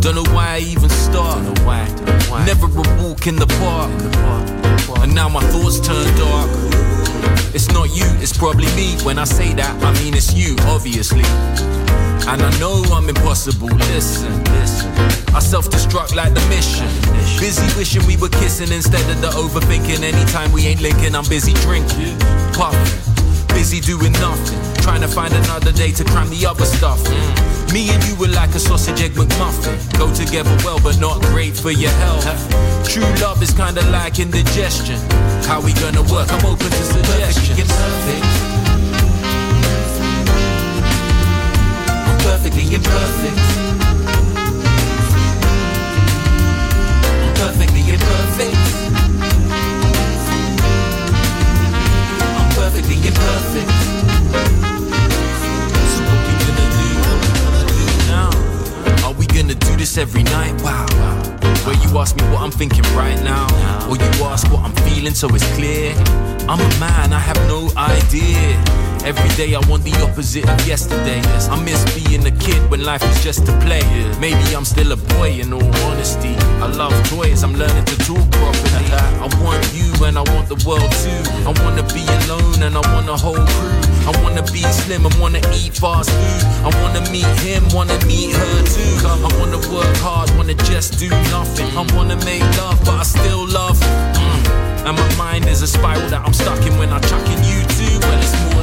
Don't know why I even start. Don't know why. Don't know why. Never a walk in the park. In the park, in the park. And now my thoughts turn dark. It's not you, it's probably me. When I say that, I mean it's you, obviously. And I know I'm impossible. Listen, listen. I self destruct like the mission. Busy wishing we were kissing instead of the overthinking. Anytime we ain't linking, I'm busy drinking, puffing, busy doing nothing. Trying to find another day to cram the other stuff. Mm. Me and you were like a sausage egg McMuffin. Go together well, but not great for your health. True love is kinda like indigestion. How we gonna work? I'm open to suggestions. I'm perfectly imperfect. I'm perfectly imperfect. I'm perfectly imperfect. Gonna do this every night? Wow. Where you ask me what I'm thinking right now, or you ask what I'm feeling so it's clear. I'm a man, I have no idea. Every day I want the opposite of yesterday. I miss being a kid when life was just a play. Maybe I'm still a boy in all honesty. I love toys, I'm learning to talk properly. I want you and I want the world too. I wanna be alone and I want a whole crew. I wanna be slim and wanna eat fast food. I wanna meet him, wanna meet her too. I wanna work hard, wanna just do nothing. I wanna make love, but I still love. Mm. And my mind is a spiral that I'm stuck in when I chuck in you too. Well, it's more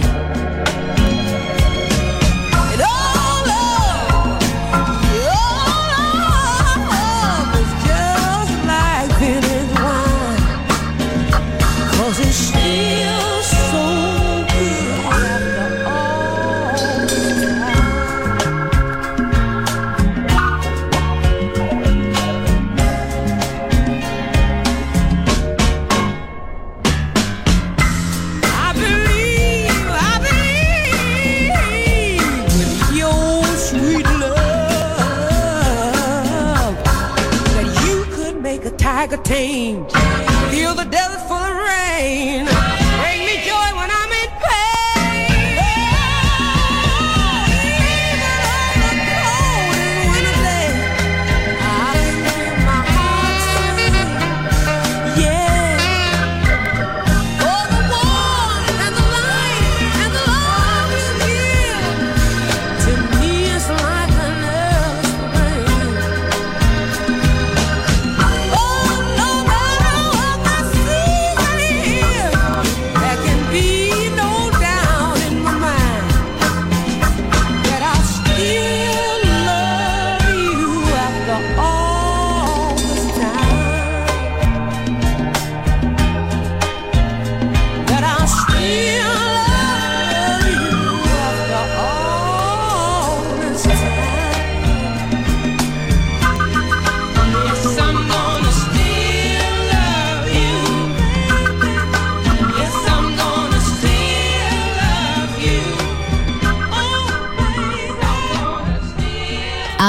me.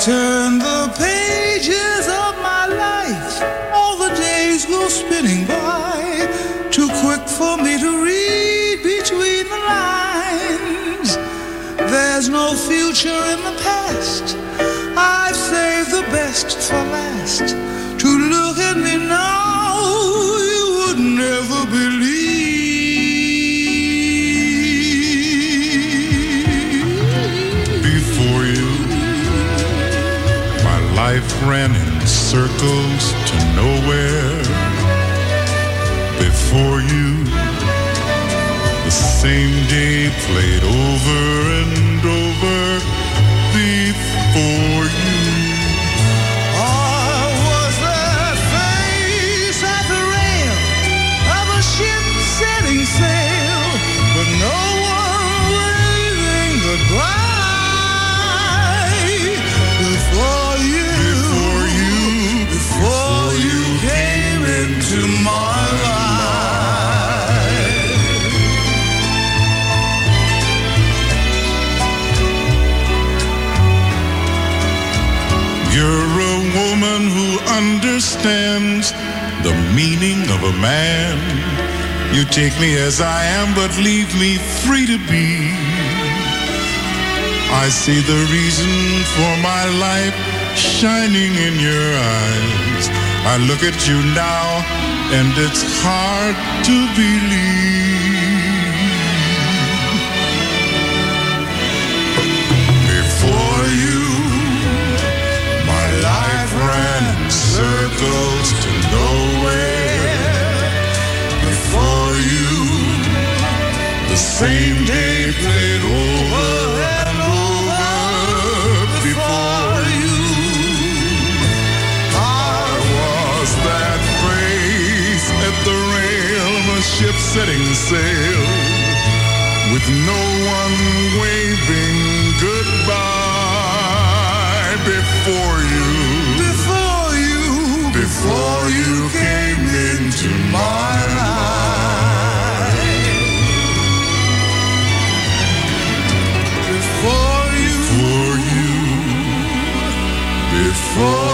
Turn life ran in circles to nowhere. Before you, the same day played over and over. Before the meaning of a man. You take me as I am, but leave me free to be. I see the reason for my life shining in your eyes. I look at you now, and it's hard to believe. Before you, my life ran in circles to Before you, the same day played over and over. Before you, I was that face at the rail a ship setting sail with no one waving goodbye before you. Before you, came into my life. before you, For you. Before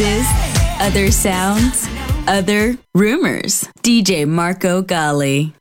Other other sounds, other rumors. DJ Marco Gally.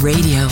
Radio.